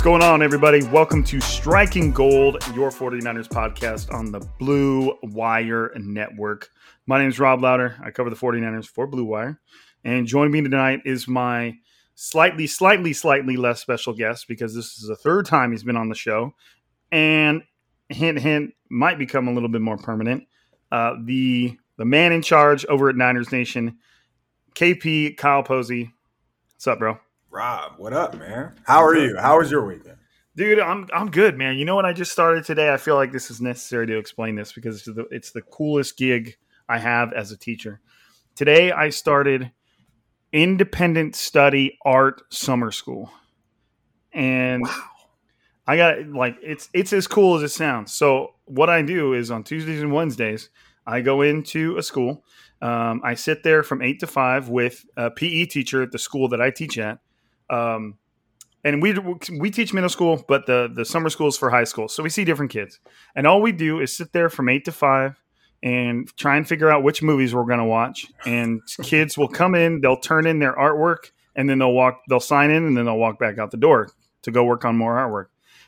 What's going on, everybody? Welcome to Striking Gold, your 49ers podcast on the Blue Wire Network. My name is Rob Louder. I cover the 49ers for Blue Wire. And joining me tonight is my slightly, slightly, slightly less special guest because this is the third time he's been on the show. And hint, hint, might become a little bit more permanent. Uh, the the man in charge over at Niners Nation, KP Kyle Posey. What's up, bro? Rob, what up, man? How are you? How was your weekend? Dude, I'm I'm good, man. You know what I just started today? I feel like this is necessary to explain this because it's the, it's the coolest gig I have as a teacher. Today I started independent study art summer school. And I got like it's it's as cool as it sounds. So what I do is on Tuesdays and Wednesdays, I go into a school. Um, I sit there from eight to five with a PE teacher at the school that I teach at. Um, and we we teach middle school, but the the summer school is for high school. So we see different kids, and all we do is sit there from eight to five and try and figure out which movies we're going to watch. And kids will come in, they'll turn in their artwork, and then they'll walk, they'll sign in, and then they'll walk back out the door to go work on more artwork.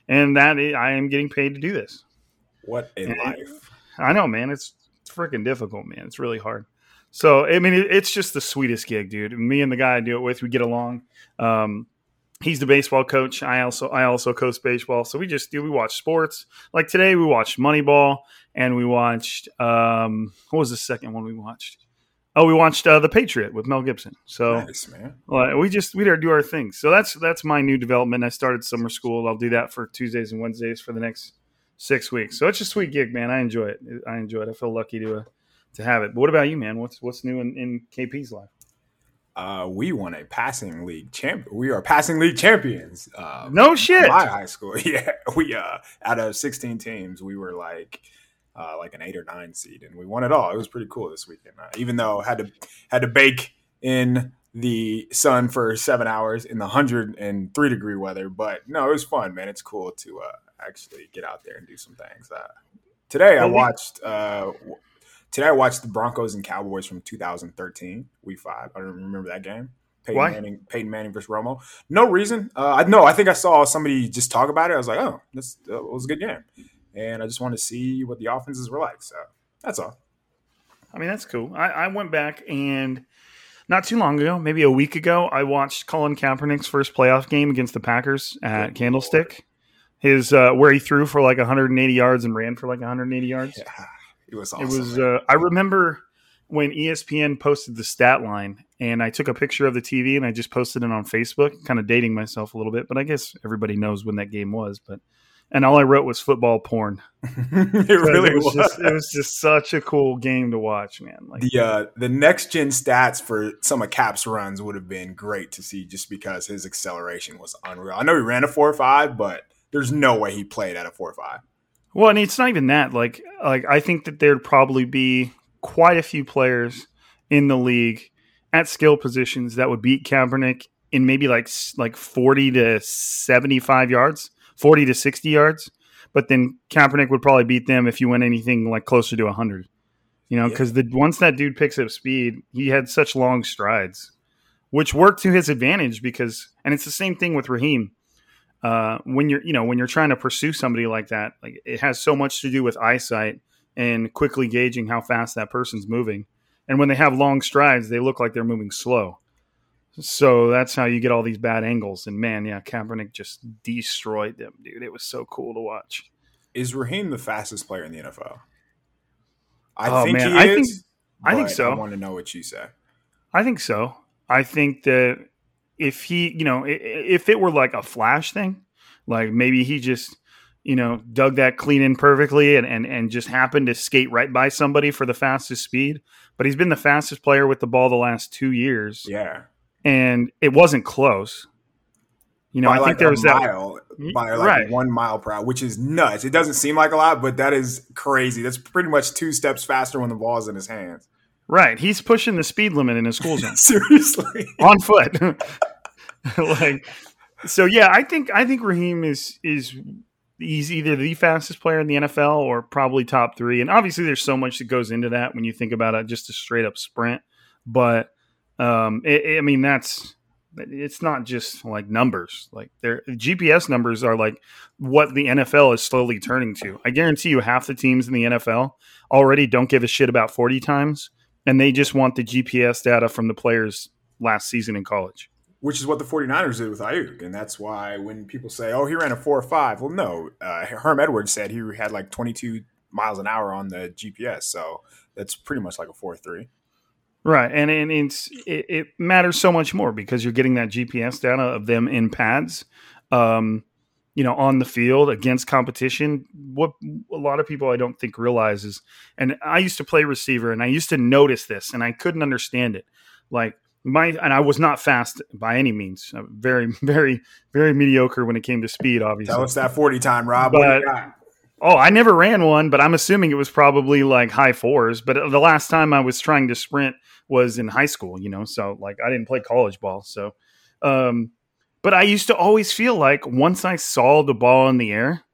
And that is, I am getting paid to do this. What a And- life. I know, man. It's it's freaking difficult, man. It's really hard. So I mean, it's just the sweetest gig, dude. Me and the guy I do it with, we get along. Um, he's the baseball coach. I also I also coach baseball. So we just do we watch sports. Like today, we watched Moneyball, and we watched um, what was the second one we watched? Oh, we watched uh, The Patriot with Mel Gibson. So Nice, we just we do our thing. So that's that's my new development. I started summer school. I'll do that for Tuesdays and Wednesdays for the next six weeks. So it's a sweet gig, man. I enjoy it. I enjoy it. I feel lucky to uh, to have it. But what about you, man? What's what's new in, in KP's life? Uh, we won a passing league champ. We are passing league champions. Uh, No shit. My high school, yeah. We uh, out of sixteen teams, we were like uh, like an eight or nine seed, and we won it all. It was pretty cool this weekend. Uh, even though had to had to bake in the sun for seven hours in the hundred and three degree weather, but no, it was fun, man. It's cool to uh, actually get out there and do some things. Uh, today, I watched. Uh, today, I watched the Broncos and Cowboys from 2013, Week Five. I don't remember that game. Peyton Why? Manning, Peyton Manning versus Romo. No reason. Uh, I no. I think I saw somebody just talk about it. I was like, oh, this uh, was a good game, and I just wanted to see what the offenses were like. So that's all. I mean, that's cool. I, I went back and not too long ago, maybe a week ago, I watched Colin Kaepernick's first playoff game against the Packers at Good Candlestick. His uh, where he threw for like 180 yards and ran for like 180 yards. Yeah, it was awesome. It was. Uh, I remember when ESPN posted the stat line, and I took a picture of the TV and I just posted it on Facebook, kind of dating myself a little bit. But I guess everybody knows when that game was. But and all I wrote was football porn. it really it was, was. Just, it was just such a cool game to watch, man. Like the uh, the next gen stats for some of Kap's runs would have been great to see just because his acceleration was unreal. I know he ran a four or five, but there's no way he played at a four or five. Well, and it's not even that. Like, like I think that there'd probably be quite a few players in the league at skill positions that would beat Kaepernick in maybe like like forty to seventy five yards, forty to sixty yards. But then Kaepernick would probably beat them if you went anything like closer to hundred. You know, because the once that dude picks up speed, he had such long strides, which worked to his advantage. Because and it's the same thing with Raheem. Uh, when you're you know when you're trying to pursue somebody like that, like it has so much to do with eyesight and quickly gauging how fast that person's moving. And when they have long strides, they look like they're moving slow. So that's how you get all these bad angles. And man, yeah, Kaepernick just destroyed them, dude. It was so cool to watch. Is Raheem the fastest player in the NFL? I Oh, think man, he I is. think- I think so. I want to know what you say. I think so. I think that if he, you know, if it were like a flash thing, like maybe he just, you know, dug that clean in perfectly and, and, and just happened to skate right by somebody for the fastest speed. But he's been the fastest player with the ball the last two years, Yeah, and it wasn't close. You know, by I think there was that. mile, by like Right. one mile per hour, which is nuts. It doesn't seem like a lot, but that is crazy. That's pretty much two steps faster when the ball is in his hands. Right, he's pushing the speed limit in his school zone. Seriously, on foot. like so yeah, I think I think Raheem is is he's either the fastest player in the NFL or probably top 3. And obviously there's so much that goes into that when you think about it just a straight up sprint, but um it, I mean that's it's not just like numbers. Like their GPS numbers are like what the NFL is slowly turning to. I guarantee you half the teams in the NFL already don't give a shit about 40 times and they just want the GPS data from the players last season in college. which is what the 49ers did with Aiyuk. And that's why when people say, oh, he ran a 4 or 5, well, no. Uh, Herm Edwards said he had like 22 miles an hour on the GPS. So that's pretty much like a 4 or 3. Right, and, and it's it, it matters so much more because you're getting that GPS data of them in pads, um, you know, on the field against competition. What a lot of people I don't think realize is, and I used to play receiver, and I used to notice this, and I couldn't understand it. Like my, and I was not fast by any means. Very, very, very mediocre when it came to speed. Obviously, Tell us that 40 time, Rob. What do you But- Oh, I never ran one, but I'm assuming it was probably like high fours. But the last time I was trying to sprint was in high school, you know, so like I didn't play college ball. So, um, but I used to always feel like once I saw the ball in the air,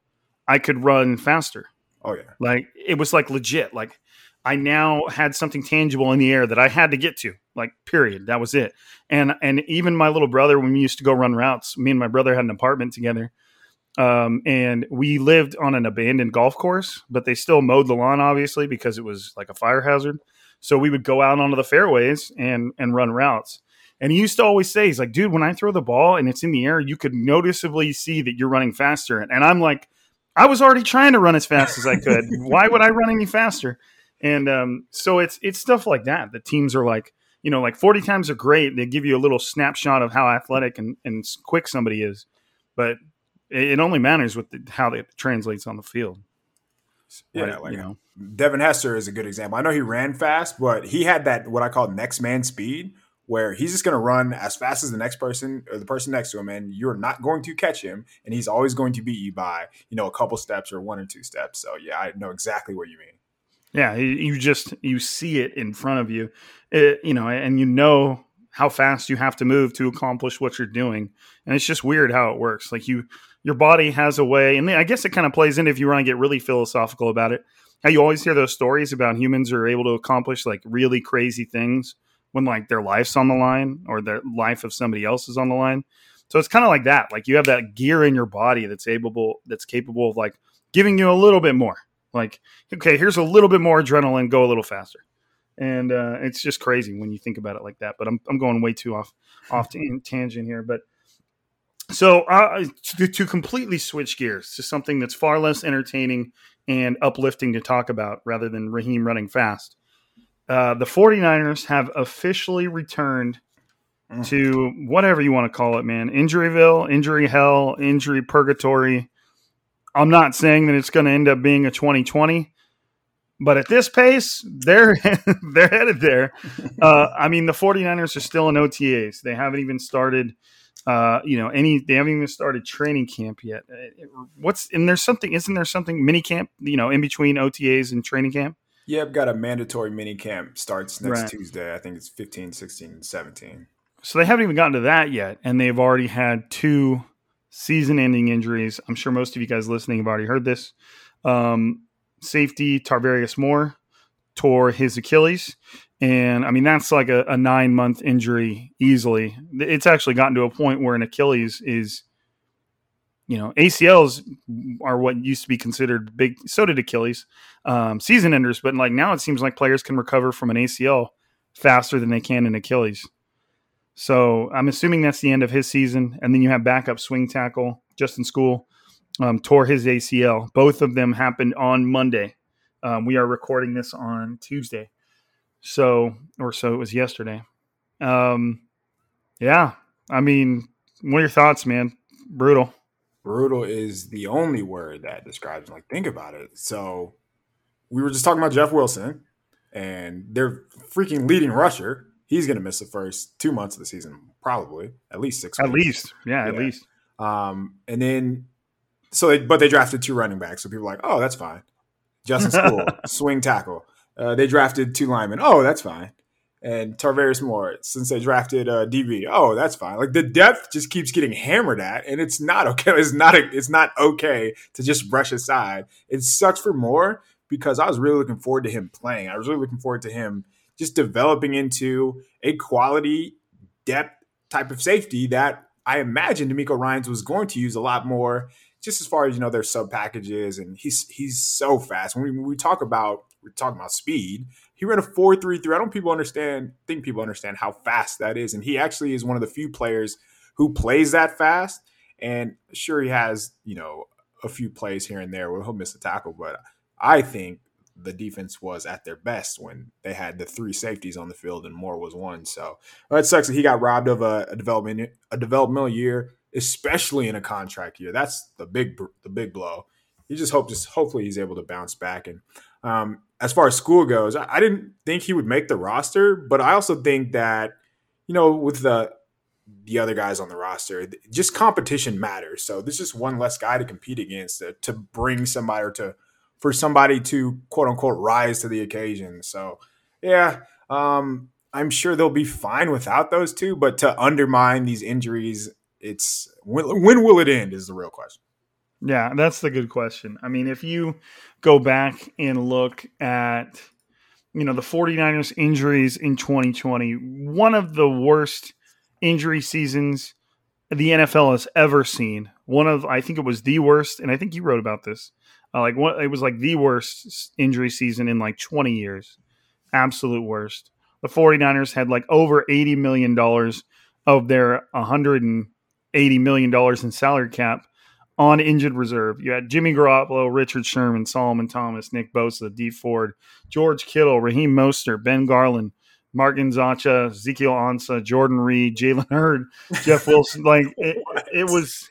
I could run faster. Oh, yeah. Like it was like legit. Like I now had something tangible in the air that I had to get to. Like period. That was it. And and even my little brother, when we used to go run routes, me and my brother had an apartment together. Um, and we lived on an abandoned golf course, but they still mowed the lawn, obviously, because it was like a fire hazard. So we would go out onto the fairways and and run routes. And he used to always say, he's like, dude, when I throw the ball and it's in the air, you could noticeably see that you're running faster. And I'm like, I was already trying to run as fast as I could. Why would I run any faster? And um, so it's it's stuff like that. The teams are like, you know, like 40 times are great. They give you a little snapshot of how athletic and, and quick somebody is. But it, it only matters with the, how it translates on the field. Yeah, Right, like you know. Devin Hester is a good example. I know he ran fast, but he had that what I call next man speed, where he's just going to run as fast as the next person or the person next to him, and you're not going to catch him, and he's always going to beat you by you know a couple steps or one or two steps. So yeah, I know exactly what you mean. Yeah, you- just you see it in front of you, It- you know, and you know how fast you have to move to accomplish what you're doing, and it's just weird how it works. Like you, your body has a way, and I guess it kind of plays in if you want to get really philosophical about it. How you always hear those stories about humans are able to accomplish like really crazy things when like their life's on the line or the life of somebody else is on the line. So it's kind of like that. Like you have that gear in your body that's able that's capable of like giving you a little bit more. Like okay, here's a little bit more adrenaline, go a little faster. And uh, it's just crazy when you think about it like that. But I'm, I'm going way too off off to tangent here. But so uh, to, to completely switch gears to something that's far less entertaining and uplifting to talk about rather than Raheem running fast. Uh, the 49ers have officially returned Mm. to whatever you want to call it, man. Injuryville, injury hell, injury purgatory. I'm not saying that it's going to end up being a 2020, but at this pace, they're they're headed there. Uh, I mean, the 49ers are still in OTAs. They haven't even started Uh, you know, any they haven't even started training camp yet. Uh, What's and there's something, isn't there something mini camp? You know, in between OTAs and training camp. Yep, got a mandatory mini camp starts next Right. Tuesday. I think it's 15, 16, and 17. So they haven't even gotten to that yet, and they've already had two season-ending injuries. I'm sure most of you guys listening have already heard this. Um, safety Tarvarius Moore tore his Achilles, and I mean that's like a, a nine-month injury easily. It's actually gotten to a point where an Achilles is, you know, ACLs are what used to be considered big. So did Achilles, um, season enders, but like now it seems like players can recover from an ACL faster than they can an Achilles. So I'm assuming that's the end of his season. And then you have backup swing tackle Justin Skule um, tore his ACL. Both of them happened on Monday. Um, we are recording this on Tuesday, so or so it was yesterday. Um, yeah, I mean, what are your thoughts, man? Brutal. Brutal is the only word that describes. Like, think about it. So, we were just talking about Jeff Wilson, and their freaking leading rusher. He's going to miss the first two months of the season, probably at least six. At weeks. least, yeah, at least. Um, and then, so they, but they drafted two running backs. So people are like, oh, that's fine. Justin Skule, swing tackle. Uh, they drafted two linemen. Oh, that's fine. And Tarvarius Moore, since they drafted uh, DB. Oh, that's fine. Like the depth just keeps getting hammered at, and it's not okay. It's not. A, it's not okay to just brush aside. It sucks for Moore because I was really looking forward to him playing. I was really looking forward to him just developing into a quality depth type of safety that I imagine DeMeco Ryans was going to use a lot more, just as far as you know their sub packages, and he's he's so fast. When we, when we talk about we're talking about speed, he ran a four three three. I don't people understand think people understand how fast that is, and he actually is one of the few players who plays that fast. And sure, he has you know a few plays here and there where he'll miss a tackle, but I think the defense was at their best when they had the three safeties on the field and Moore was one. So well, it sucks that he got robbed of a, a development a developmental year, especially in a contract year. That's the big the big blow. You just hope just hopefully he's able to bounce back. And um, as far as Skule goes, I, I didn't think he would make the roster, but I also think that you know with the the other guys on the roster, just competition matters. So this is one less guy to compete against to, to bring somebody or to for somebody to quote unquote rise to the occasion. So yeah, um, I'm sure they'll be fine without those two, but to undermine these injuries, it's when, when will it end is the real question. Yeah, that's the good question. I mean, if you go back and look at, you know, the 49ers injuries in 2020, one of the worst injury seasons the NFL has ever seen. One of, I think it was the worst, and I think you wrote about this. Uh, like, what it was like the worst injury season in like 20 years. Absolute worst. The 49ers had like over $80 million of their $180 million in salary cap on injured reserve. You had Jimmy Garoppolo, Richard Sherman, Solomon Thomas, Nick Bosa, Dee Ford, George Kittle, Raheem Mostert, Ben Garland, Mark Nzeocha, Ezekiel Ansah, Jordan Reed, Jalen Hurd, Jeff Wilson. like it, it was,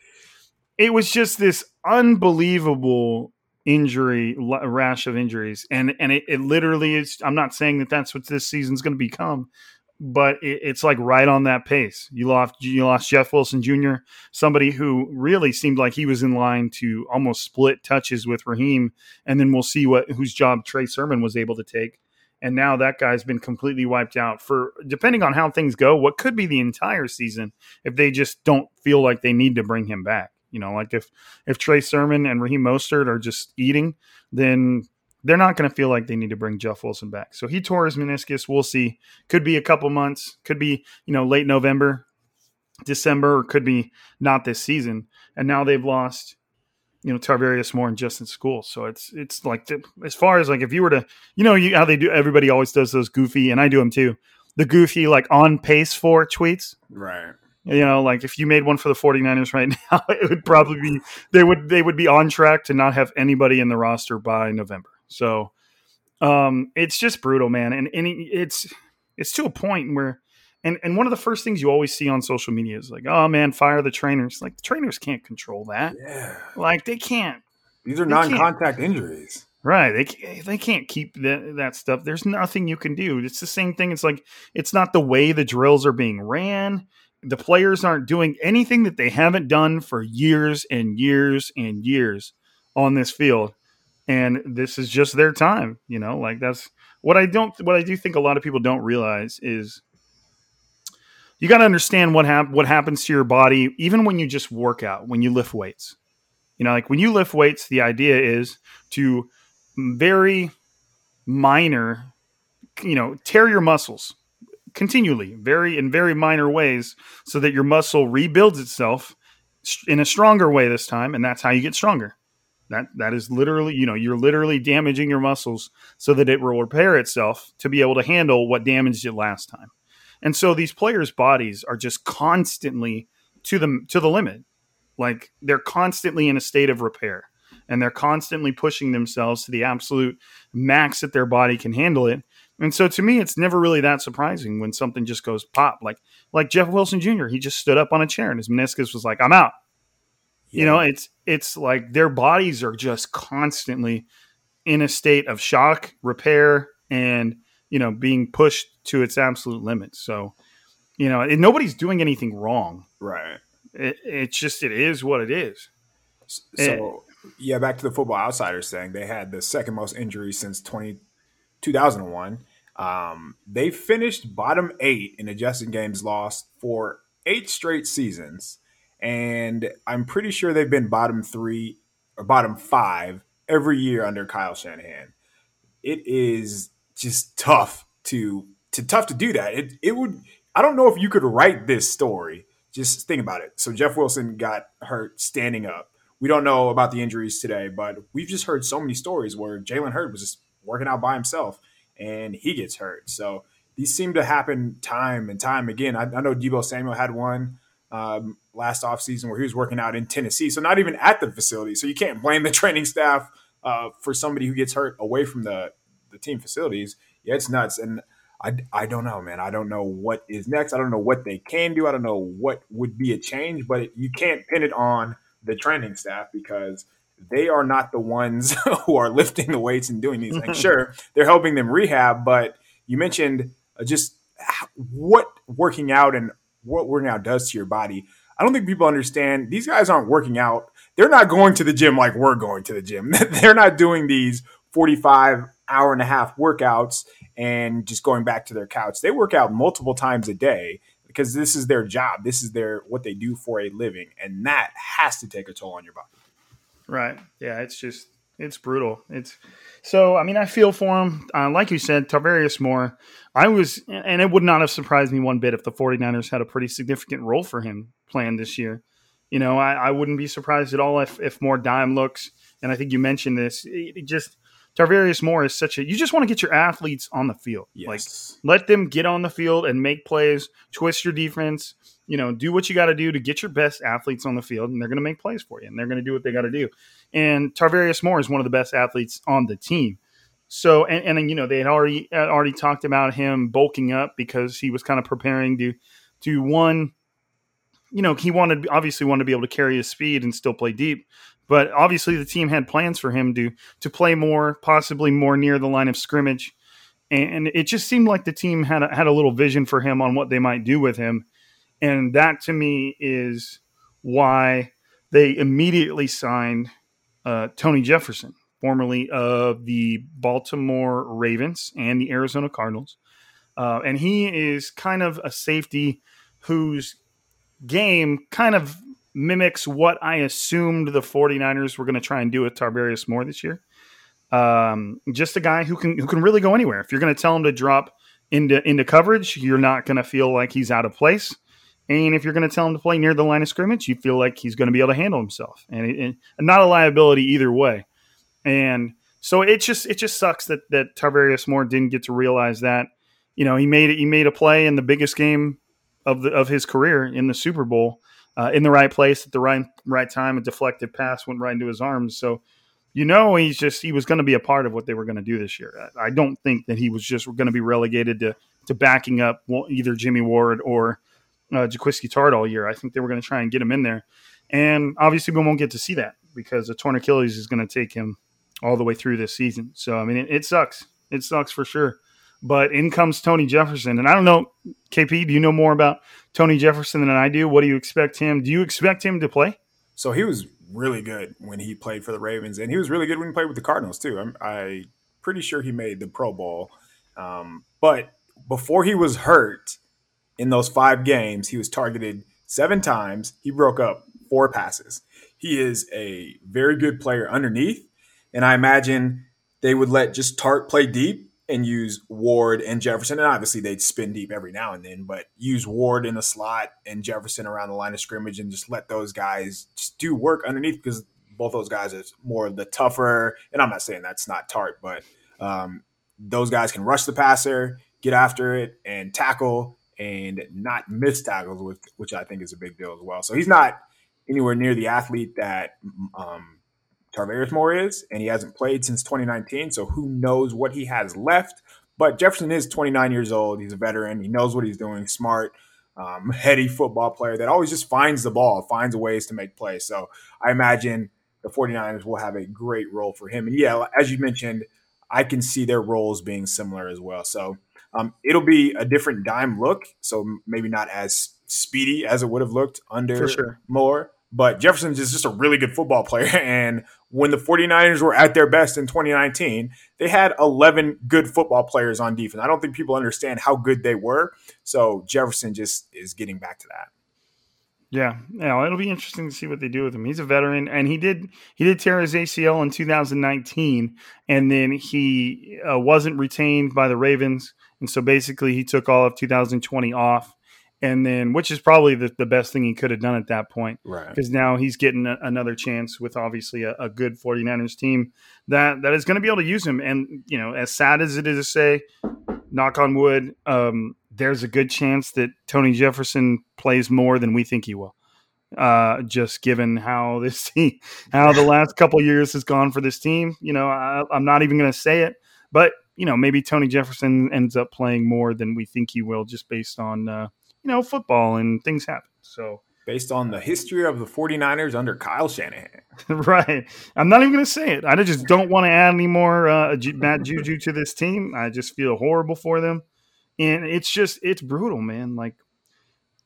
it was just this unbelievable injury rash of injuries, and and it, it literally is. I'm not saying that that's what this season's going to become. But it, it's like right on that pace. You lost you lost Jeff Wilson Jr., somebody who really seemed like he was in line to almost split touches with Raheem, and then we'll see what whose job Trey Sermon was able to take. And now that guy's been completely wiped out for depending on how things go, what could be the entire season if they just don't feel like they need to bring him back. You know, like if if Trey Sermon and Raheem Mostert are just eating, then they're not going to feel like they need to bring Jeff Wilson back. So he tore his meniscus. We'll see. Could be a couple months. Could be you know late November, December, or could be not this season. And now they've lost you know Tarvarius Moore and Justin Skule. So it's it's like as far as like if you were to you know you, how they do everybody always does those goofy and I do them too. The goofy like on pace for tweets. Right. You know, like if you made one for the 49ers right now, it would probably be they would they would be on track to not have anybody in the roster by November. So um it's just brutal, man. And and it's it's to a point where and and one of the first things you always see on social media is like, "Oh man, fire the trainers." Like the trainers can't control that. Yeah. Like they can't These are non-contact injuries. Right. They they can't keep that that stuff. There's nothing you can do. It's the same thing. It's like it's not the way the drills are being ran. the players aren't doing anything that they haven't done for years and years and years on this field. And this is just their time, you know, like that's what I don't what I do think a lot of people don't realize is you got to understand what hap- what happens to your body even when you just work out, when you lift weights. You know, like when you lift weights, the idea is to very minor, you know, tear your muscles continually, very in very minor ways, so that your muscle rebuilds itself in a stronger way this time, and that's how you get stronger. That that is literally, you know, you're literally damaging your muscles so that it will repair itself to be able to handle what damaged it last time. And so these players' bodies are just constantly to the to the limit. Like they're constantly in a state of repair and they're constantly pushing themselves to the absolute max that their body can handle it. And so to me, it's never really that surprising when something just goes pop. Like like Jeff Wilson Jr. He just stood up on a chair and his meniscus was like, "I'm out." You know, it's it's like their bodies are just constantly in a state of shock, repair, and you know being pushed to its absolute limits. So, you know, nobody's doing anything wrong. Right. It, it's just it is what it is. So it, yeah, back to the Football Outsiders thing. They had the second most injuries since 20, 2001. Um, they finished bottom eight in adjusted games lost for eight straight seasons, and I'm pretty sure they've been bottom three or bottom five every year under Kyle Shanahan. It is just tough to to tough to do that. It it would I don't know if you could write this story just think about it. So Jeff Wilson got hurt standing up. We don't know about the injuries today, but we've just heard so many stories where Jalen Hurd was just working out by himself and he gets hurt. So these seem to happen time and time again. I, I know Deebo Samuel had one um, last offseason where he was working out in Tennessee, so not even at the facility. So you can't blame the training staff uh, for somebody who gets hurt away from the the team facilities. Yeah, it's nuts. And I, I don't know, man. I don't know what is next. I don't know what they can do. I don't know what would be a change, but you can't pin it on the training staff because they are not the ones who are lifting the weights and doing these things. sure, they're helping them rehab, but you mentioned uh, just what working out and what working out does to your body. I don't think people understand these guys aren't working out. They're not going to the gym like we're going to the gym. they're not doing these 45 hour and a half workouts and just going back to their couch. They work out multiple times a day because this is their job. This is their what they do for a living, and that has to take a toll on your body. Right. Yeah. It's just it's brutal. It's so. I mean, I feel for him. Uh, like you said, Tarvarius Moore. I was, and it would not have surprised me one bit if the 49ers had a pretty significant role for him planned this year. You know, I, I wouldn't be surprised at all if if more dime looks. And I think you mentioned this. It, it just Tarvarius Moore is such a you just want to get your athletes on the field. Yes. Like let them get on the field and make plays, twist your defense, you know, do what you got to do to get your best athletes on the field and they're going to make plays for you and they're going to do what they got to do. And Tarvarius Moore is one of the best athletes on the team. So and, and then you know they had already had already talked about him bulking up because he was kind of preparing to to one you know he wanted obviously wanted to be able to carry his speed and still play deep but obviously, the team had plans for him to to play more, possibly more near the line of scrimmage, and it just seemed like the team had a, had a little vision for him on what they might do with him, and that to me is why they immediately signed uh, Tony Jefferson, formerly of the Baltimore Ravens and the Arizona Cardinals, uh, and he is kind of a safety whose game kind of mimics what I assumed the 49ers were going to try and do with Tarvarius Moore this year. Um, just a guy who can who can really go anywhere. If you're going to tell him to drop into into coverage, you're not going to feel like he's out of place. And if you're going to tell him to play near the line of scrimmage, you feel like he's going to be able to handle himself, and, it, and not a liability either way. And so it just it just sucks that that Tarvarius Moore didn't get to realize that. You know, he made. He made a play in the biggest game of the of his career in the Super Bowl, uh, in the right place at the right right time. A deflected pass went right into his arms. So you know he's just he was going to be a part of what they were going to do this year. I don't think that he was just going to be relegated to to backing up either Jimmy Ward or uh, Jaquiski Tartt all year. I think they were going to try and get him in there, and obviously we won't get to see that because a torn Achilles is going to take him all the way through this season. So I mean, it, it sucks. It sucks for sure. But in comes Tony Jefferson, and I don't know, KP, do you know more about Tony Jefferson than I do? What do you expect him? Do you expect him to play? So he was really good when he played for the Ravens, and he was really good when he played with the Cardinals too. I'm I pretty sure he made the Pro Bowl. Um, but before he was hurt in those five games, he was targeted seven times. He broke up four passes. He is a very good player underneath, and I imagine they would let just Tartt play deep and use Ward and Jefferson. And obviously they'd spin deep every now and then, but use Ward in the slot and Jefferson around the line of scrimmage and just let those guys just do work underneath because both those guys are more the tougher. And I'm not saying that's not Tartt, but um, those guys can rush the passer, get after it, and tackle and not miss tackles, which, which I think is a big deal as well. So he's not anywhere near the athlete that um, Tarvarius Moore is, and he hasn't played since 2019. So who knows what he has left? But Jefferson is 29 years old. He's a veteran. He knows what he's doing. Smart, um, heady football player that always just finds the ball, finds ways to make plays. So I imagine the 49ers will have a great role for him. And yeah, as you mentioned, I can see their roles being similar as well. So um, it'll be a different dime look. So maybe not as speedy as it would have looked under sure. Moore. But Jefferson is just a really good football player. And when the 49ers were at their best in 2019, they had 11 good football players on defense. I don't think people understand how good they were. So Jefferson just is getting back to that. Yeah, yeah, it'll be interesting to see what they do with him. He's a veteran, and he did he did tear his ACL in 2019, and then he uh, wasn't retained by the Ravens, and so basically he took all of 2020 off and then which is probably the, the best thing he could have done at that point. Right. Because now he's getting a, another chance with obviously a, a, good 49ers team that that is going to be able to use him. And you know as sad as it is to say knock on wood um, there's a good chance that tony jefferson plays more than we think he will. Uh, just given how this team how the last couple years has gone for this team you know I, i'm not even going to say it but you know maybe tony jefferson ends up playing more than we think he will just based on uh, you know, football and things happen. So based on the history of the 49ers under Kyle Shanahan. right. I'm not even going to say it. I just don't want to add any more uh, Matt Juju to this team. I just feel horrible for them. And it's just, it's brutal, man. Like,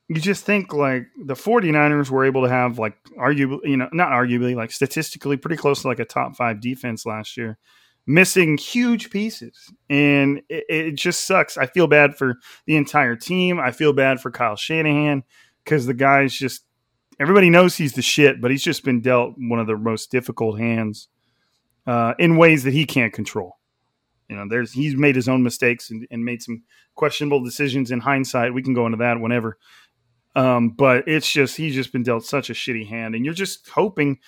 you just think like the 49ers were able to have like arguably, you know, not arguably, like statistically pretty close to like a top five defense last year missing huge pieces. And it, it, just sucks. I feel bad for the entire team. I feel bad for Kyle Shanahan because the guy's just, everybody knows he's the shit, but he's just been dealt one of the most difficult hands uh, in ways that he can't control. You know, there's he's made his own mistakes and, and made some questionable decisions in hindsight. We can go into that whenever. Um, but it's just he's just been dealt such a shitty hand, and you're just hoping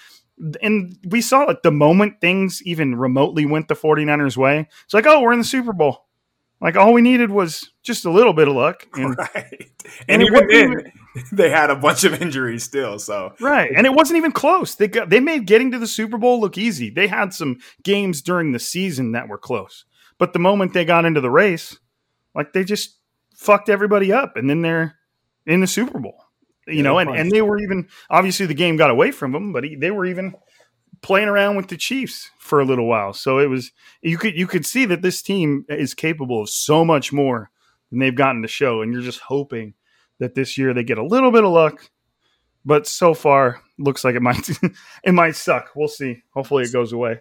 and we saw at the moment things even remotely went the 49ers way. It's like, oh, we're in the Super Bowl. Like all we needed was just a little bit of luck. And, right. And, and even then even, they had a bunch of injuries still. So Right. And it wasn't even close. They got they made getting to the Super Bowl look easy. They had some games during the season that were close. But the moment they got into the race, like they just fucked everybody up and then they're in the Super Bowl you yeah, know, and, and they were even obviously the game got away from them, but he, they were even playing around with the Chiefs for a little while. So it was you could you could see that this team is capable of so much more than they've gotten to show, and you're just hoping that this year they get a little bit of luck. But so far, looks like it might it might suck. We'll see. Hopefully, it goes away.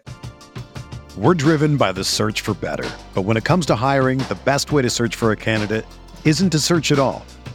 We're driven by the search for better, but when it comes to hiring, the best way to search for a candidate isn't to search at all.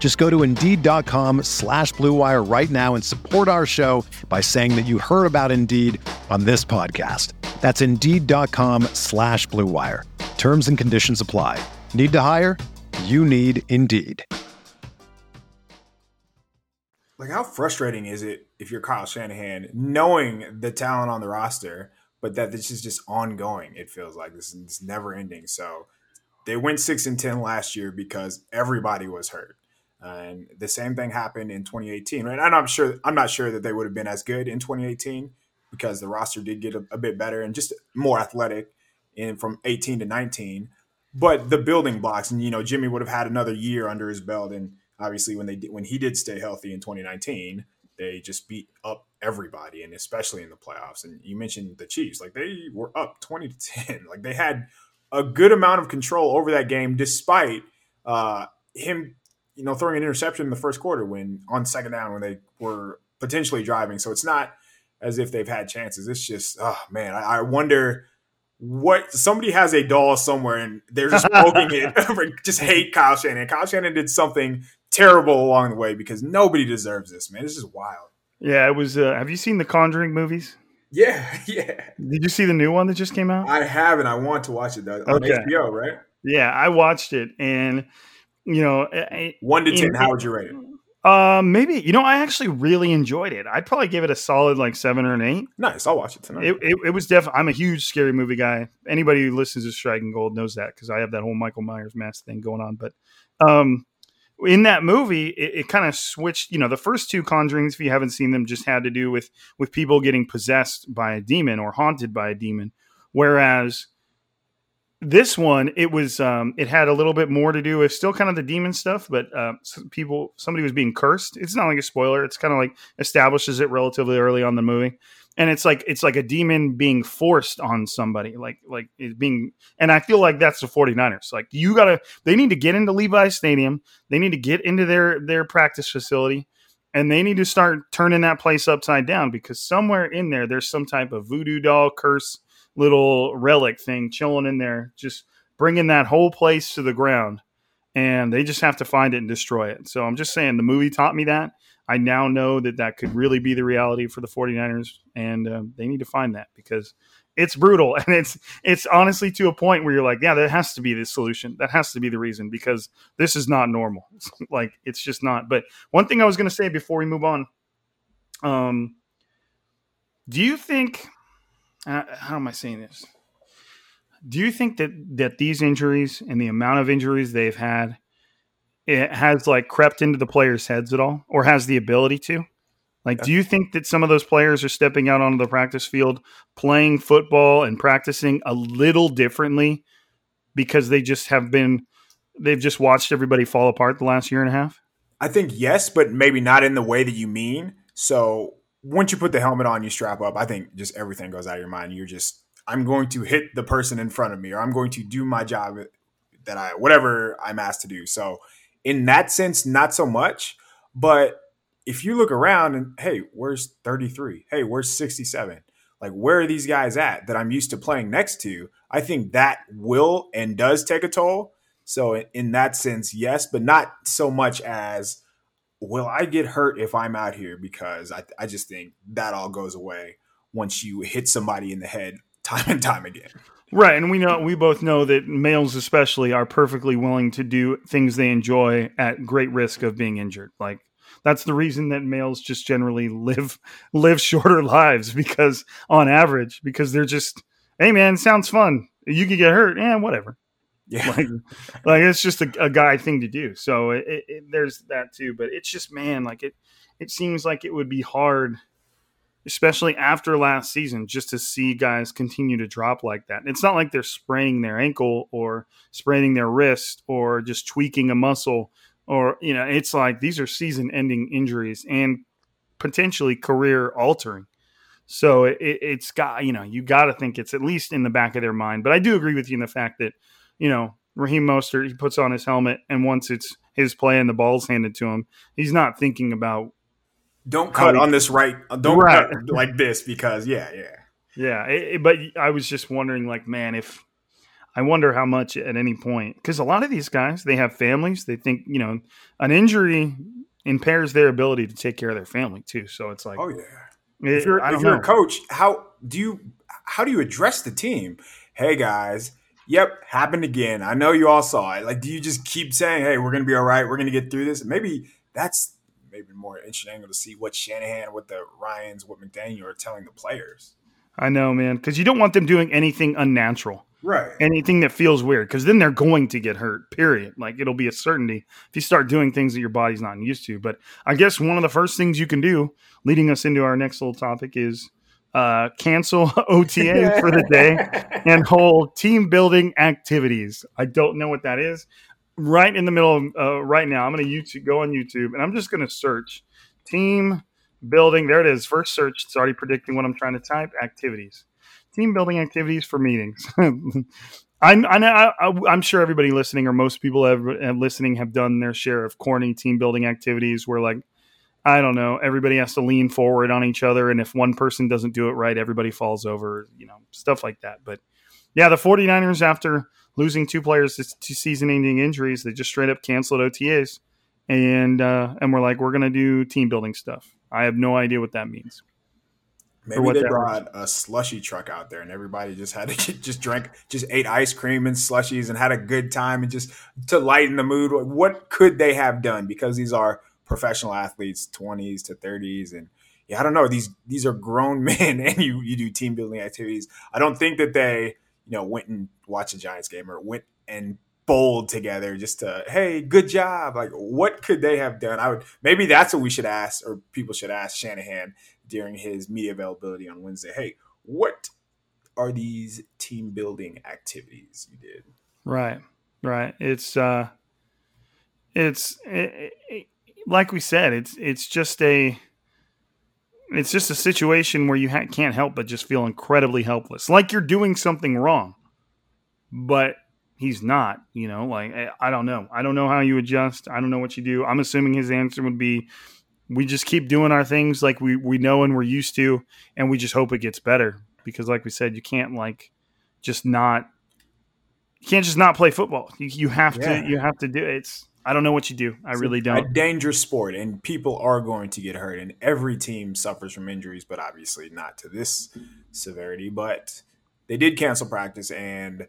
Just go to Indeed.com slash BlueWire right now and support our show by saying that you heard about Indeed on this podcast. That's Indeed.com slash BlueWire. Terms and conditions apply. Need to hire? You need Indeed. Like, how frustrating is it if you're Kyle Shanahan, knowing the talent on the roster, but that this is just ongoing? It feels like this is never ending. So they went six and ten last year because everybody was hurt. And the same thing happened in 2018, right? And I'm sure I'm not sure that they would have been as good in 2018 because the roster did get a, a bit better and just more athletic in from 18 to 19. But the building blocks, and you know, Jimmy would have had another year under his belt, and obviously when they did, when he did stay healthy in 2019, they just beat up everybody, and especially in the playoffs. And you mentioned the Chiefs, like they were up 20 to 10, like they had a good amount of control over that game, despite uh, him, you know, throwing an interception in the first quarter when on second down when they were potentially driving. So it's not as if they've had chances. It's just, oh man, I, I wonder what somebody has a doll somewhere and they're just poking it. just hate Kyle Shanahan. Kyle Shanahan did something terrible along the way because nobody deserves this, man. This is wild. Yeah, it was. Uh, have you seen the Conjuring movies? Yeah, yeah. Did you see the new one that just came out? I haven't. I want to watch it though. On HBO, right? yeah, I watched it, and you know, One to ten. In- How would you rate it? uh, maybe you know, I actually really enjoyed it. I'd probably give it a solid like seven or an eight. Nice. I'll watch it tonight. It, it, it was definitely. I'm a huge scary movie guy. Anybody who listens to Striking Gold knows that because I have that whole Michael Myers mask thing going on. But um, in that movie, it, it kind of switched. You know, the first two Conjurings, if you haven't seen them, just had to do with with people getting possessed by a demon or haunted by a demon. Whereas this one, it was um, it had a little bit more to do with still kind of the demon stuff, but uh, people somebody was being cursed. It's not like a spoiler. It's kind of like establishes it relatively early on the movie and it's like it's like a demon being forced on somebody like like it's being and i feel like that's the 49ers like you gotta they need to get into levi stadium they need to get into their their practice facility and they need to start turning that place upside down because somewhere in there there's some type of voodoo doll curse little relic thing chilling in there just bringing that whole place to the ground and they just have to find it and destroy it so i'm just saying the movie taught me that I now know that that could really be the reality for the 49ers, and um, they need to find that because it's brutal and it's it's honestly to a point where you're like, yeah, that has to be the solution. That has to be the reason because this is not normal. like it's just not. But one thing I was going to say before we move on, um, do you think? Uh, how am I saying this? Do you think that that these injuries and the amount of injuries they've had it has like crept into the players' heads at all, or has the ability to? Like, do you think that some of those players are stepping out onto the practice field, playing football and practicing a little differently because they just have been, they've just watched everybody fall apart the last year and a half? I think yes, but maybe not in the way that you mean. So once you put the helmet on, you strap up. I think just everything goes out of your mind. You're just, I'm going to hit the person in front of me, or I'm going to do my job that I, whatever I'm asked to do. So in that sense, not so much. But if you look around and hey, where's 33? Hey, where's 67? Like, where are these guys at that I'm used to playing next to? I think that will and does take a toll. So, in- that sense, yes, but not so much as will I get hurt if I'm out here because I, I just think that all goes away once you hit somebody in the head time and time again. Right, and we know we both know that males especially are perfectly willing to do things they enjoy at great risk of being injured. Like that's the reason that males just generally live live shorter lives because on average because they're just hey man, sounds fun. You could get hurt, yeah, whatever. Yeah. Like, like it's just a, a guy thing to do. So it, it, it, there's that too. But it's just man, like it it seems like it would be hard especially after last season, just to see guys continue to drop like that. It's not like they're spraining their ankle or spraining their wrist or just tweaking a muscle or, you know, it's like these are season ending injuries and potentially career altering. So it, it's got, you know, you got to think it's at least in the back of their mind. But I do agree with you in the fact that, you know, Raheem Mostert, he puts on his helmet and once it's his play and the ball's handed to him, he's not thinking about Don't cut he- on this right. Don't Right. cut like this because yeah, yeah. Yeah, it, it- but I was just wondering, like, man, if I wonder how much at any point, because a lot of these guys, they have families. They think, you know, an injury impairs their ability to take care of their family too. So it's like, Oh yeah. it- if you're, if you're a coach, how do you how do you address the team? Hey guys, Yep, happened again. I know you all saw it. Like, do you just keep saying, "Hey, we're going to be all right. We're going to get through this"? Maybe that's maybe more interesting angle to see what Shanahan, what the Ryans, what McDaniel are telling the players. I know, man, because you don't want them doing anything unnatural, Right. anything that feels weird, because then they're going to get hurt. Period. Like it'll be a certainty if you start doing things that your body's not used to. But I guess one of the first things you can do, leading us into our next little topic, is uh, cancel OTA for the day and hold team building activities. I don't know what that is. Right in the middle of uh, right now, I'm going to YouTube go on YouTube and I'm just going to search team building. There it is. First search. It's already predicting what I'm trying to type. Activities. Team building activities for meetings. I'm, I I'm sure everybody listening, or most people have, have listening, have done their share of corny team building activities where, like, I don't know, everybody has to lean forward on each other, and if one person doesn't do it right, everybody falls over. You know, stuff like that. But yeah, the 49ers, after losing two players to season-ending injuries, they just straight up canceled OTAs, and uh, and we're like, we're gonna do team building stuff. I have no idea what that means. Maybe they brought a slushy truck out there, and everybody just had to just drank, just ate ice cream and slushies, and had a good time, and just to lighten the mood. What could they have done? Because these are professional athletes, twenties to thirties, and yeah, I don't know. These these are grown men, and you you do team building activities. I don't think that they you know went and watched a Giants game or went and bowled together just to hey good job like what could they have done i would maybe that's what we should ask or people should ask shanahan during his media availability on wednesday hey what are these team building activities you did Right, right. It's uh, it's it, it, like we said. It's it's just a it's just a situation where you ha- can't help but just feel incredibly helpless, like you're doing something wrong, but he's not. You know, like I, I don't know. I don't know how you adjust. I don't know what you do. I'm assuming his answer would be. We just keep doing our things like we, we know and we're used to, and we just hope it gets better. Because, like we said, you can't like just not you can't just not play football. You, you have Yeah. to you have to do it. It's I don't know what you do. I really don't. A dangerous sport and people are going to get hurt and every team suffers from injuries but obviously not to this severity but they did cancel practice and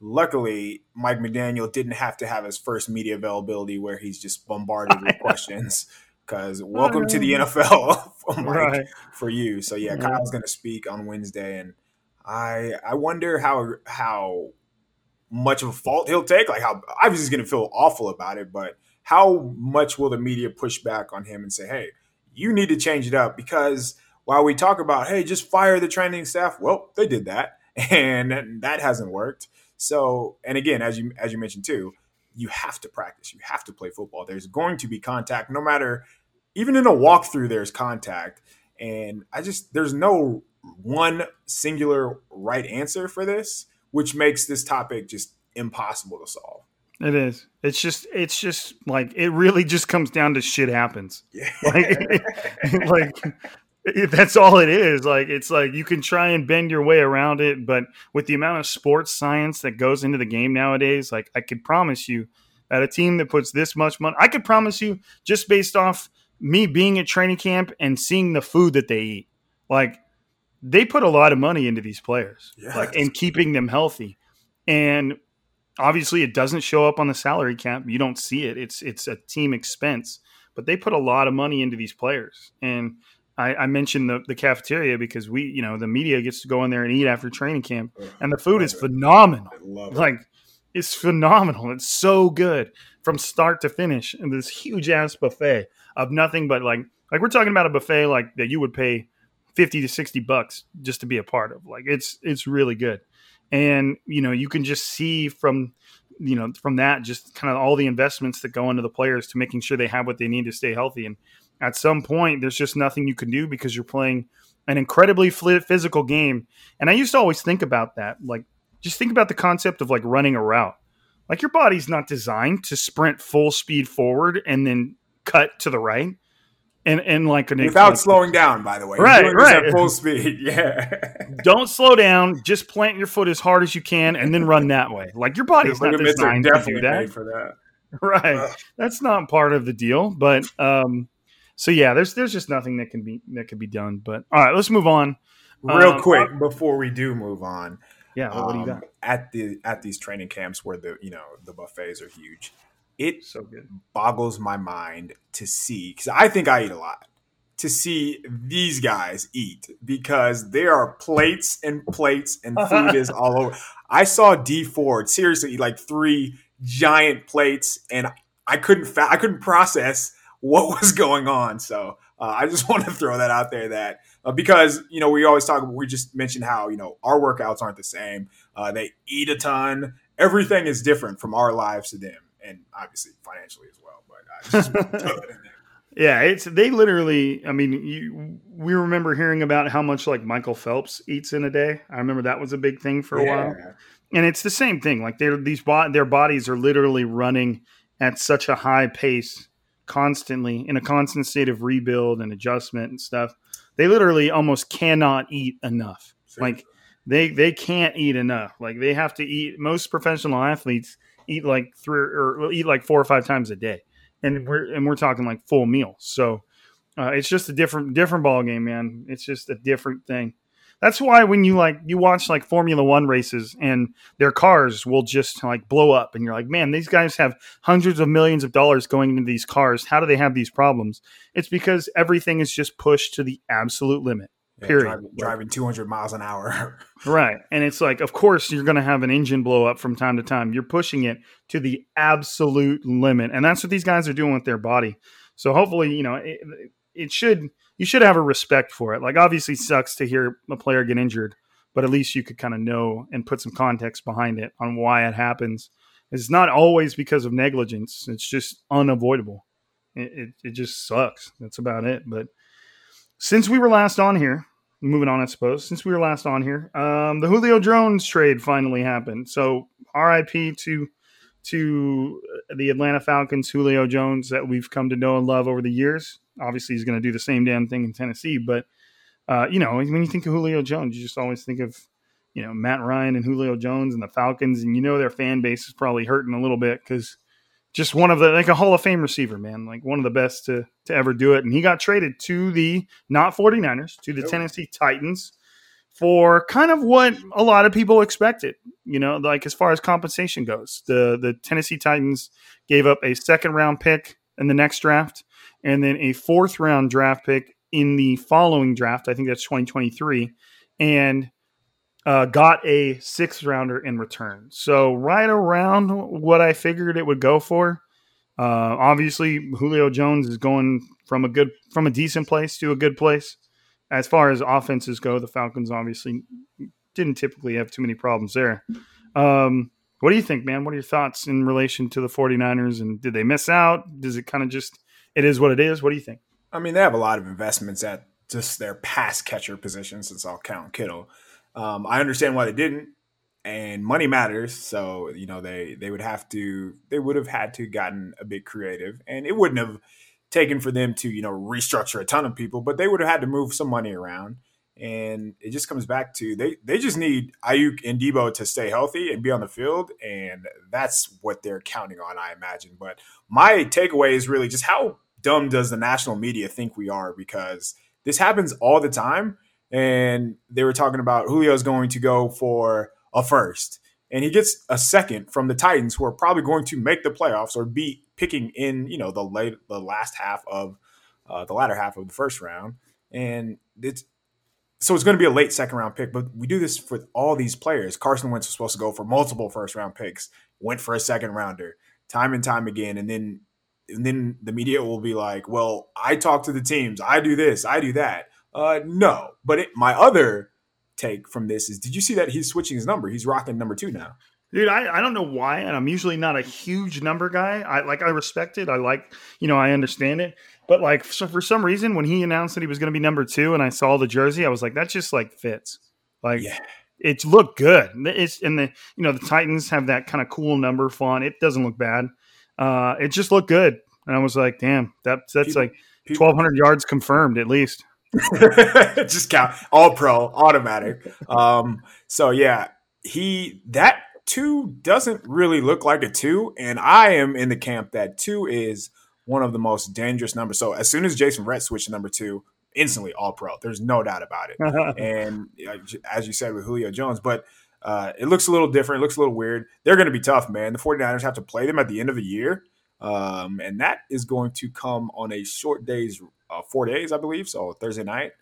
luckily mike mcdaniel didn't have to have his first media availability where he's just bombarded with questions because welcome to the oh, nfl oh, Mike, Right. for you so yeah Yeah. kyle's going to speak on wednesday and i i wonder how how much of a fault he'll take. Like how obviously he's going to feel awful about it, but how much will the media push back on him and say, "Hey, you need to change it up"? Because while we talk about, "Hey, just fire the training staff," well, they did that, and that hasn't worked. So, and again, as you as you mentioned too, you have to practice. You have to play football. There's going to be contact, no matter. Even in a walkthrough, there's contact, and I just there's no one singular right answer for this which makes this topic just impossible to solve. It is. It's just it's just like it really just comes down to shit happens. Yeah. Like like it- that's all it is. Like it's like you can try and bend your way around it, but with the amount of sports science that goes into the game nowadays, like I could promise you that a team that puts this much money, I could promise you just based off me being at training camp and seeing the food that they eat, like they put a lot of money into these players, Yes. like and keeping them healthy, and obviously it doesn't show up on the salary cap. You don't see it. It's it's a team expense, but they put a lot of money into these players. And I, I mentioned the, the cafeteria because we, you know, the media gets to go in there and eat after training camp, and the food is it. phenomenal. I love it. Like it's phenomenal. It's so good from start to finish, and this huge ass buffet of nothing but like like we're talking about a buffet like that you would pay fifty to sixty bucks just to be a part of. Like it's it's really good, and you know you can just see from you know from that just kind of all the investments that go into the players to making sure they have what they need to stay healthy. And at some point, there's just nothing you can do because you're playing an incredibly physical game. And I used to always think about that, like just think about the concept of like running a route. Like your body's not designed to sprint full speed forward and then cut to the right. And and like an without like, slowing down, by the way. Right, right. At full speed. Yeah. don't slow down, just plant your foot as hard as you can and then run that way. Like your body's not designed to do definitely that. for that. Right. Ugh. That's not part of the deal, but um so yeah, there's there's just nothing that can be that can be done. But all right, let's move on. Real Um, quick before we do move on, Yeah, what, what do you um, got? at the at these training camps where the you know the buffets are huge. It So good. boggles my mind to see because I think I eat a lot to see these guys eat because there are plates and plates and food is all over. I saw Dee Ford seriously eat like three giant plates and I couldn't fa- I couldn't process what was going on. So uh, I just want to throw that out there that uh, because you know we always talk we just mentioned how you know our workouts aren't the same. Uh, they eat a ton. Everything is different from our lives to them, and obviously financially as well. But I just want to throw that in there. Yeah, it's they literally. I mean, you, we remember hearing about how much like Michael Phelps eats in a day. I remember that was a big thing for a while. And it's the same thing. Like they're these their bodies are literally running at such a high pace, constantly in a constant state of rebuild and adjustment and stuff. They literally almost cannot eat enough. Like they they can't eat enough. Like they have to eat. Most professional athletes eat like three or eat like four or five times a day, and we're and we're talking like full meals. So uh, it's just a different different ball game, man. It's just a different thing. That's why when you like you watch like Formula One races and their cars will just like blow up, and you're like, man, these guys have hundreds of millions of dollars going into these cars. How do they have these problems? It's because everything is just pushed to the absolute limit. Yeah, Period. Driving, driving 200 miles an hour. Right. And it's like, of course, you're going to have an engine blow up from time to time. You're pushing it to the absolute limit. And that's what these guys are doing with their body. So hopefully, you know, it, it should, you should have a respect for it. Like, obviously, sucks to hear a player get injured, but at least you could kind of know and put some context behind it on why it happens. It's not always because of negligence, it's just unavoidable. It, it, it just sucks. That's about it. But since we were last on here, moving on, I suppose. Since we were last on here, um, the Julio Jones trade finally happened. So RIP to to the Atlanta Falcons, Julio Jones, that we've come to know and love over the years. Obviously, he's going to do the same damn thing in Tennessee, but uh, you know, when you think of Julio Jones, you just always think of you know Matt Ryan and Julio Jones and the Falcons, and you know their fan base is probably hurting a little bit because just one of the like a Hall of Fame receiver, man, like one of the best to to ever do it. And he got traded to the not 49ers, to the Nope. Tennessee Titans for kind of what a lot of people expected, you know, like as far as compensation goes. The the Tennessee Titans gave up a second round pick in the next draft and then a fourth round draft pick in the following draft. I think that's 2023 and uh, got a sixth rounder in return. So right around what I figured it would go for. Uh, obviously, Julio Jones is going from a good, from a decent place to a good place. As far as offenses go, the Falcons obviously didn't typically have too many problems there. Um, what do you think, man? What are your thoughts in relation to the 49ers? And did they miss out? Does it kind of just, it is what it is? What do you think? I mean, they have a lot of investments at just their pass catcher position, since I'll count Kittle. Um, I understand why they didn't, and money matters. So you know they they would have to they would have had to gotten a bit creative, and it wouldn't have taken for them to you know restructure a ton of people, but they would have had to move some money around. And it just comes back to they they just need Aiyuk and Debo to stay healthy and be on the field, and that's what they're counting on, I imagine. But my takeaway is really just how dumb does the national media think we are because this happens all the time. And they were talking about Julio's going to go for a first, and he gets a second from the Titans, who are probably going to make the playoffs or be picking in, you know, the late, the last half of uh, the latter half of the first round, and it's so it's going to be a late second round pick. But we do this for all these players. Carson Wentz was supposed to go for multiple first round picks, went for a second rounder, time and time again, and then and then the media will be like, "Well, I talk to the teams, I do this, I do that." Uh, no, but it, my other take from this is, did you see that he's switching his number? He's rocking number two now. Dude, I, I don't know why, and I'm usually not a huge number guy. I like I respect it. I like you know I understand it, but like so for some reason when he announced that he was going to be number two, and I saw the jersey, I was like that just like fits. Like Yeah. it looked good. It's and the you know the Titans have that kind of cool number font. It doesn't look bad. Uh, it just looked good, and I was like, damn, that that's People- like 1,200 yards confirmed at least. just count all pro automatic um so yeah he that two doesn't really look like a two and i am in the camp that two is one of the most dangerous numbers so as soon as jason Rhett switched to number two instantly all pro there's no doubt about it and as you said with julio jones but Uh, it looks a little different. It looks a little weird. They're going to be tough, man. The 49ers have to play them at the end of the year. Um, and that is going to come on a short days, uh, four days, I believe. So Thursday night.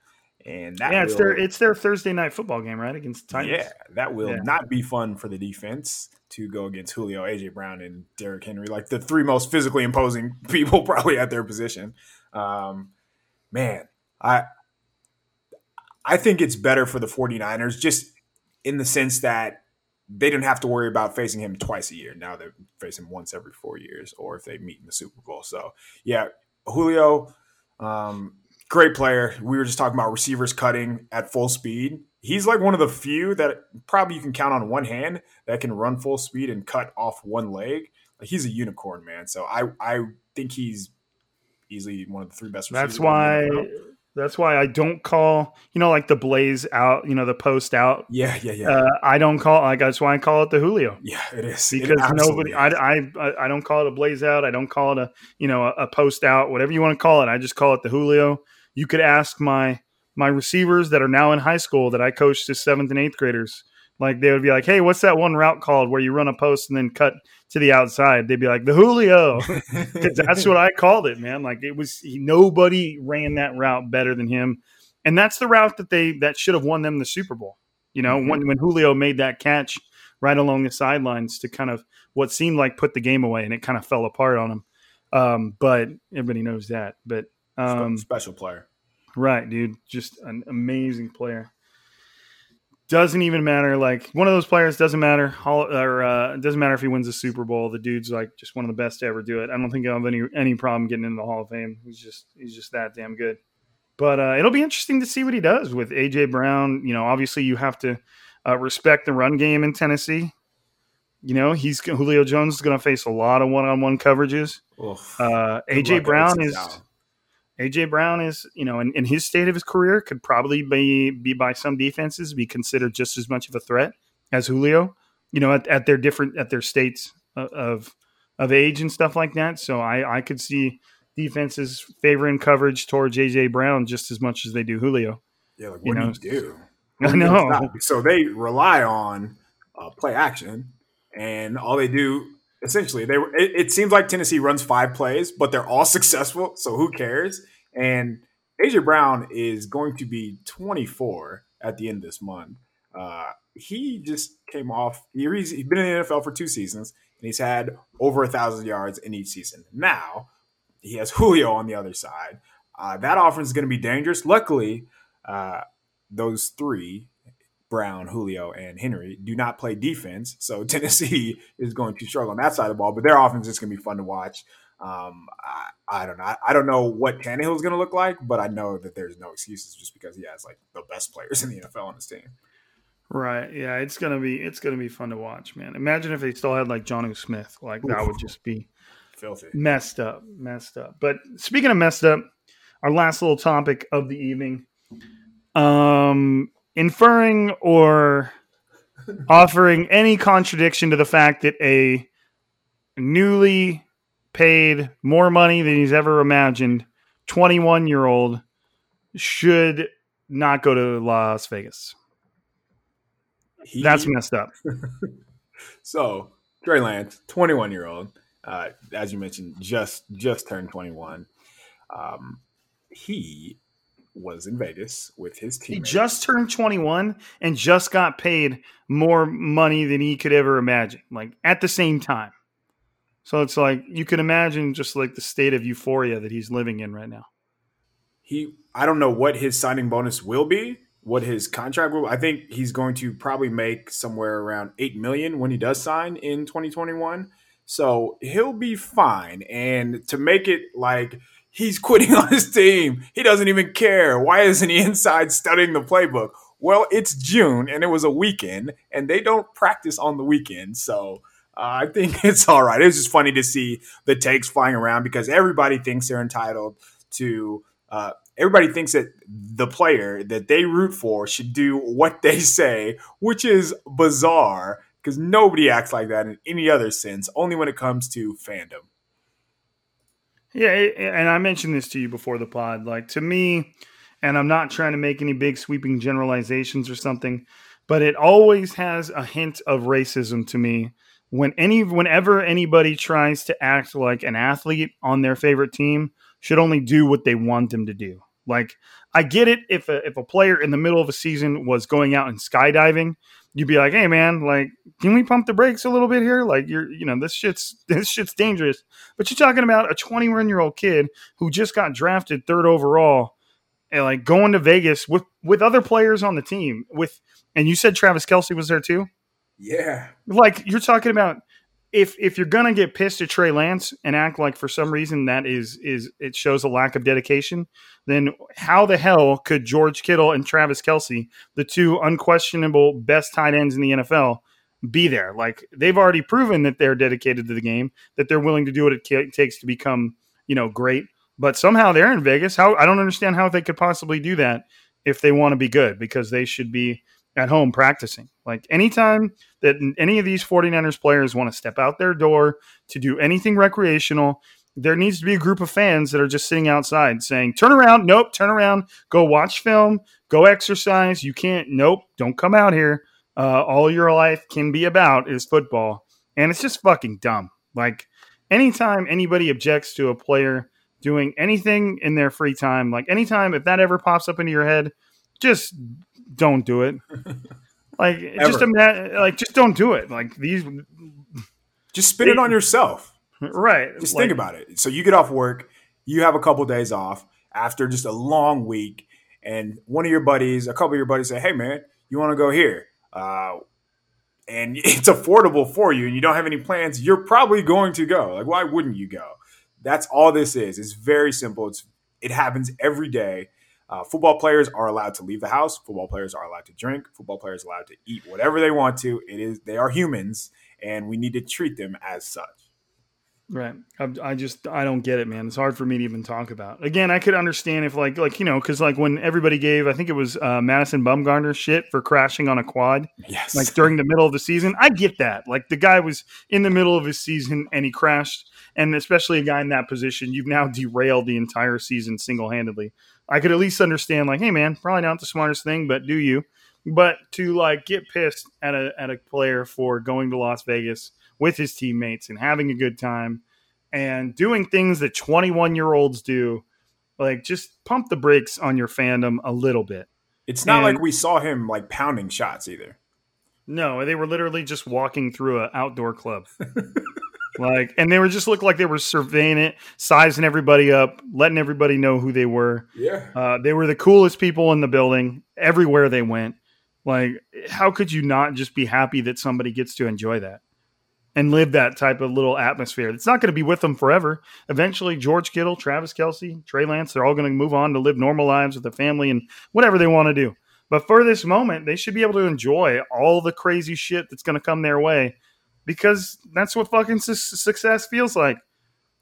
And that yeah, it's their it's their Thursday night football game, right? Against the Titans. yeah, that will Yeah. not be fun for the defense to go against Julio, AJ Brown, and Derrick Henry, like the three most physically imposing people probably at their position. Um, man, I I think it's better for the 49ers just in the sense that they didn't have to worry about facing him twice a year. Now they face him once every four years, or if they meet in the Super Bowl. So yeah, Julio, um, great player. We were just talking about receivers cutting at full speed. He's like one of the few that probably you can count on one hand that can run full speed and cut off one leg. Like he's a unicorn, man. So I I think he's easily one of the three best. That's receivers in the why. That's why I don't call you know like the blaze out, you know, the post out. Yeah, yeah, yeah, Uh, I don't call like that's why I call it the Julio. yeah. It is because absolutely nobody I. I I- I don't call it a blaze out i don't call it a you know a, a post out whatever you want to call it i just call it the julio you could ask my my receivers that are now in high school that i coached as seventh and eighth graders like they would be like hey what's that one route called where you run a post and then cut to the outside they'd be like the julio 'Cause that's what i called it man like it was he, nobody ran that route better than him and that's the route that they that should have won them the super bowl you know Mhm. when when julio made that catch right along the sidelines to kind of what seemed like put the game away and it kind of fell apart on him. Um, but everybody knows that. But um, special player. right, dude, just an amazing player. Doesn't even matter. Like one of those players doesn't matter. Or uh, it doesn't matter if he wins a Super Bowl. The dude's like just one of the best to ever do it. I don't think I have any any problem getting into the Hall of Fame. He's just he's just that damn good. But uh, it'll be interesting to see what he does with AJ Brown. You know, obviously you have to uh, respect the run game in Tennessee. You know, he's Julio Jones is going to face a lot of one-on-one coverages. Oof. Uh, AJ Brown is Allen. AJ Brown is you know in, in his state of his career could probably be be by some defenses be considered just as much of a threat as Julio. You know, at, at their different at their states of, of age and stuff like that. So I I could see defenses favoring coverage towards AJ Brown just as much as they do Julio. Yeah, like you what know, do you do? I What know. So they rely on uh, play action, and all they do essentially they it, it seems like Tennessee runs five plays, but they're all successful. So who cares? And AJ Brown is going to be 24 at the end of this month. Uh, he just came off. He's, he's been in the NFL for two seasons, and he's had over a thousand yards in each season. Now he has Julio on the other side. Uh, that offense is going to be dangerous. Luckily, uh, those three Brown, Julio, and Henry do not play defense. So Tennessee is going to struggle on that side of the ball, but their offense is going to be fun to watch. Um, I, I don't know. I, I don't know what Tannehill is going to look like, but I know that there's no excuses just because he has like the best players in the NFL on his team. Right. Yeah, it's gonna be it's gonna be fun to watch, man. Imagine if they still had like Jonnu Smith. Like that would just be Filthy. messed up, messed up. But speaking of messed up, our last little topic of the evening, um, inferring or offering any contradiction to the fact that a newly paid more money than he's ever imagined 21 year old should not go to Las Vegas. He- That's messed up. So Trey Lance, 21 year old, uh, as you mentioned, just just turned 21. Um, he was in Vegas with his team. He just turned 21 and just got paid more money than he could ever imagine, like at the same time. So it's like you can imagine just like the state of euphoria that he's living in right now. he I don't know what his signing bonus will be, what his contract will. I think he's going to probably make somewhere around eight million when he does sign in 2021. So he'll be fine. And to make it like he's quitting on his team, he doesn't even care. Why isn't he inside studying the playbook? Well, it's June and it was a weekend, and they don't practice on the weekend. So uh, I think it's all right. It was just funny to see the takes flying around because everybody thinks they're entitled to. Uh, everybody thinks that the player that they root for should do what they say, which is bizarre because nobody acts like that in any other sense, only when it comes to fandom. Yeah, and I mentioned this to you before the pod. Like to me, and I'm not trying to make any big sweeping generalizations or something, but it always has a hint of racism to me when any whenever anybody tries to act like an athlete on their favorite team should only do what they want them to do. Like I get it if a, if a player in the middle of a season was going out and skydiving, you'd be like, "Hey man, like can we pump the brakes a little bit here? Like you're you know, this shit's this shit's dangerous." But you're talking about a 21-year-old kid who just got drafted 3rd overall and like going to Vegas with with other players on the team with and you said Travis Kelce was there too? Yeah. Like you're talking about if if you're gonna get pissed at Trey Lance and act like for some reason that is is it shows a lack of dedication, then how the hell could George Kittle and Travis Kelce, the two unquestionable best tight ends in the NFL, be there? Like they've already proven that they're dedicated to the game, that they're willing to do what it takes to become you know great. But somehow they're in Vegas. How I don't understand how they could possibly do that if they want to be good because they should be at home practicing. Like anytime that any of these 49ers players want to step out their door to do anything recreational, there needs to be a group of fans that are just sitting outside saying, turn around, nope, turn around, go watch film, go exercise. You can't, nope, don't come out here. Uh, all your life can be about is football. And it's just fucking dumb. Like anytime anybody objects to a player doing anything in their free time, like anytime if that ever pops up into your head, just don't do it. Like just imagine, like just don't do it. Like these, Just spin it on yourself. right? Just like, think about it. So you get off work, you have a couple days off after just a long week, and one of your buddies, a couple of your buddies say, "Hey, man, you want to go here?" Uh, and it's affordable for you, and you don't have any plans. You're probably going to go. Like, why wouldn't you go? That's all this is. It's very simple. It's it happens every day. Uh, football players are allowed to leave the house. Football players are allowed to drink. Football players are allowed to eat whatever they want to. It is they are humans, and we need to treat them as such. Right. I, I just I don't get it, man. It's hard for me to even talk about. Again, I could understand if like like you know because like when everybody gave I think it was uh, Madison Bumgarner shit for crashing on a quad Yes, like during the middle of the season. I get that. Like the guy was in the middle of his season and he crashed, and especially a guy in that position, you've now derailed the entire season single handedly. I could at least understand like, hey man, probably not the smartest thing, but do you? But to like get pissed at a at a player for going to Las Vegas with his teammates and having a good time and doing things that 21 year olds do, like just pump the brakes on your fandom a little bit. it's not and- like we saw him like pounding shots either. No, they were literally just walking through an outdoor club. like, and they were just looked like they were surveying it, sizing everybody up, letting everybody know who they were. Yeah, Uh, they were the coolest people in the building everywhere they went. Like, how could you not just be happy that somebody gets to enjoy that and live that type of little atmosphere? It's not going to be with them forever. Eventually, George Kittle, Travis Kelce, Trey Lance, they're all going to move on to live normal lives with a family and whatever they want to do. But for this moment, they should be able to enjoy all the crazy shit that's going to come their way because that's what fucking su- success feels like.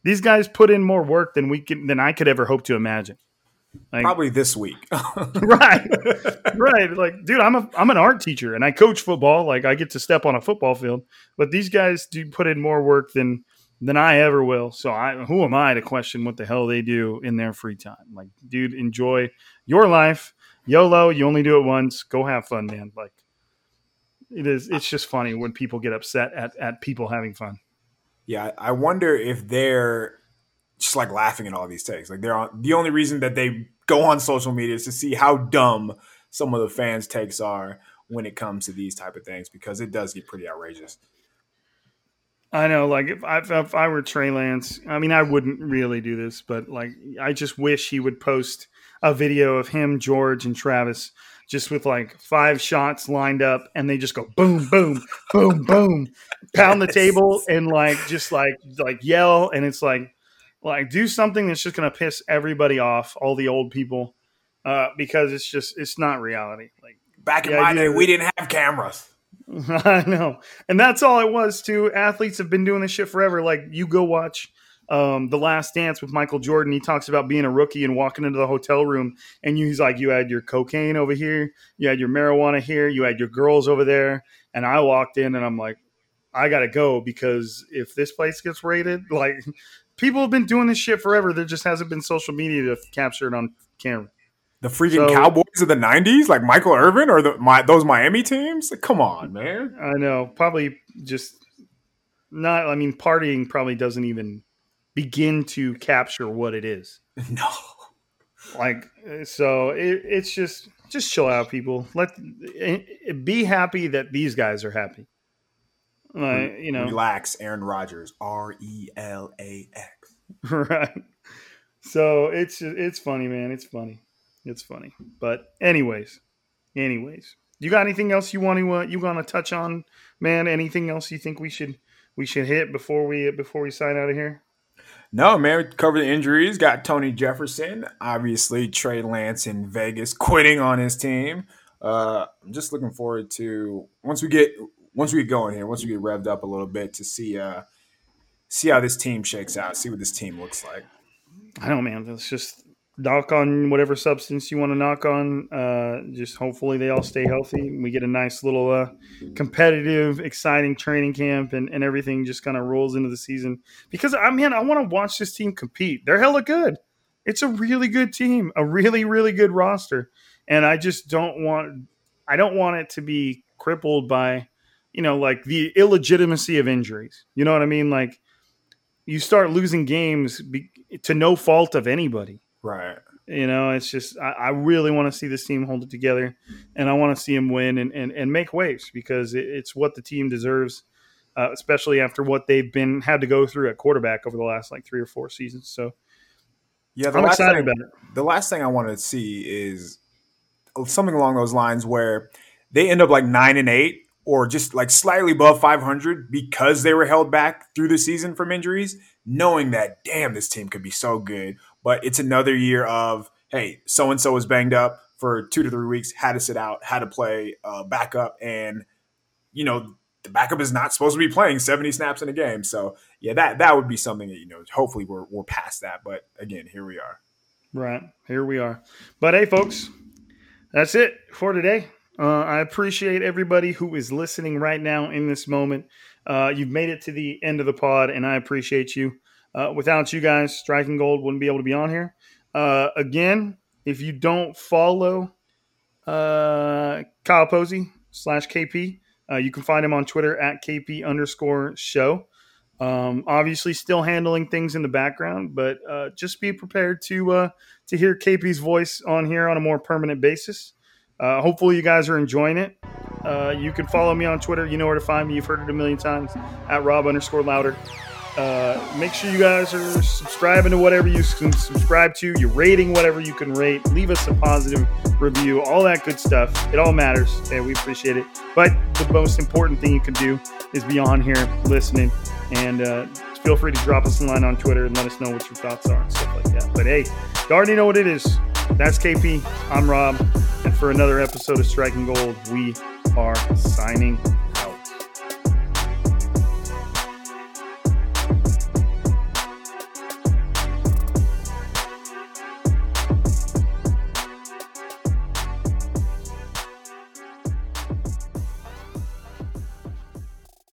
These guys put in more work than we can, than I could ever hope to imagine. Like, probably this week. right. Right. Like dude i'm a i'm an art teacher and i coach football. Like i get to step on a football field but these guys do put in more work than than i ever will. So i who am i to question what the hell they do in their free time? Like dude enjoy your life. Yolo you only do it once. Go have fun man. Like it is it's just funny when people get upset at at people having fun Yeah, I wonder if they're just like laughing at all these takes. Like they're on the only reason that they go on social media is to see how dumb some of the fans' takes are when it comes to these type of things because it does get pretty outrageous. I know, like if I, if I were Trey Lance, I mean, I wouldn't really do this, but like, I just wish he would post a video of him, George, and Travis just with like five shots lined up, and they just go boom, boom, boom, boom, pound the table, and like just like like yell, and it's like like do something that's just gonna piss everybody off, all the old people, uh, because it's just it's not reality. Like Back in my day, we didn't have cameras. I know. And that's all it was too. Athletes have been doing this shit forever. Like you go watch um, The Last Dance with Michael Jordan. He talks about being a rookie and walking into the hotel room and you, he's like, you had your cocaine over here, you had your marijuana here, you had your girls over there. And I walked in and I'm like, I gotta go because if this place gets raided, like people have been doing this shit forever. There just hasn't been social media to capture it on camera. The freaking So- Cowboys of the '90s, like Michael Irvin or the my those Miami teams. Like, come on, man. I know. Probably just not. I mean, partying probably doesn't even begin to capture what it is. No. Like, so it, it's just just chill out, people. Let eh, be happy that these guys are happy. Like, you know, Relax, Aaron Rodgers. R E L A X. right. So it's it's funny, man. It's funny. It's funny. But anyways, anyways, you got anything else you want to uh, you want to touch on, man? Anything else you think we should we should hit before we before we sign out of here? No, man, covered the injuries. Got Tony Jefferson, obviously Trey Lance in Vegas quitting on his team. Uh, I'm just looking forward to once we get once we get going here, once we get revved up a little bit to see uh see how this team shakes out, see what this team looks like. I don't know, man. Let's just knock on whatever substance you want to knock on. Uh, just hopefully they all stay healthy. We get a nice little uh, competitive, exciting training camp, and, and everything just kind of rolls into the season. Because I mean, I want to watch this team compete. They're hella good. It's a really good team, a really really good roster, and I just don't want I don't want it to be crippled by you know like the illegitimacy of injuries. You know what I mean? Like you start losing games be, to no fault of anybody. Right. You know, it's just I, I really want to see this team hold it together, and I want to see them win and, and, and make waves because it, it's what the team deserves, uh, especially after what they've been had to go through at quarterback over the last like three or four seasons. So Yeah, the I'm excited thing, about it. the last thing I want to see is something along those lines where they end up like nine and eight or just like slightly above 500 because they were held back through the season from injuries, knowing that, damn, this team could be so good. But it's another year of, hey, so and so was banged up for two to three weeks, had to sit out, had to play uh, backup. And, you know, the backup is not supposed to be playing 70 snaps in a game. So, yeah, that, that would be something that, you know, hopefully we're, we're past that. But again, here we are. Right here we are. But hey, folks, that's it for today. Uh, I appreciate everybody who is listening right now in this moment. Uh, you've made it to the end of the pod, and I appreciate you. Uh, without you guys, Striking Gold wouldn't be able to be on here. Uh, again, if you don't follow uh, Kyle Posey slash KP, uh, you can find him on Twitter at KP underscore show. Um, obviously, still handling things in the background, but uh, just be prepared to uh, to hear KP's voice on here on a more permanent basis. Hopefully, you guys are enjoying it. Uh, you can follow me on Twitter. You know where to find me. You've heard it a million times at Rob underscore Louder. Uh, make sure you guys are subscribing to whatever you can subscribe to. You're rating whatever you can rate. Leave us a positive review. All that good stuff. It all matters, and we appreciate it. But the most important thing you can do is be on here listening, and uh, feel free to drop us a line on Twitter and let us know what your thoughts are and stuff like that. But hey, you already know what it is. That's KP. I'm Rob, and for another episode of Striking Gold, we Signing out.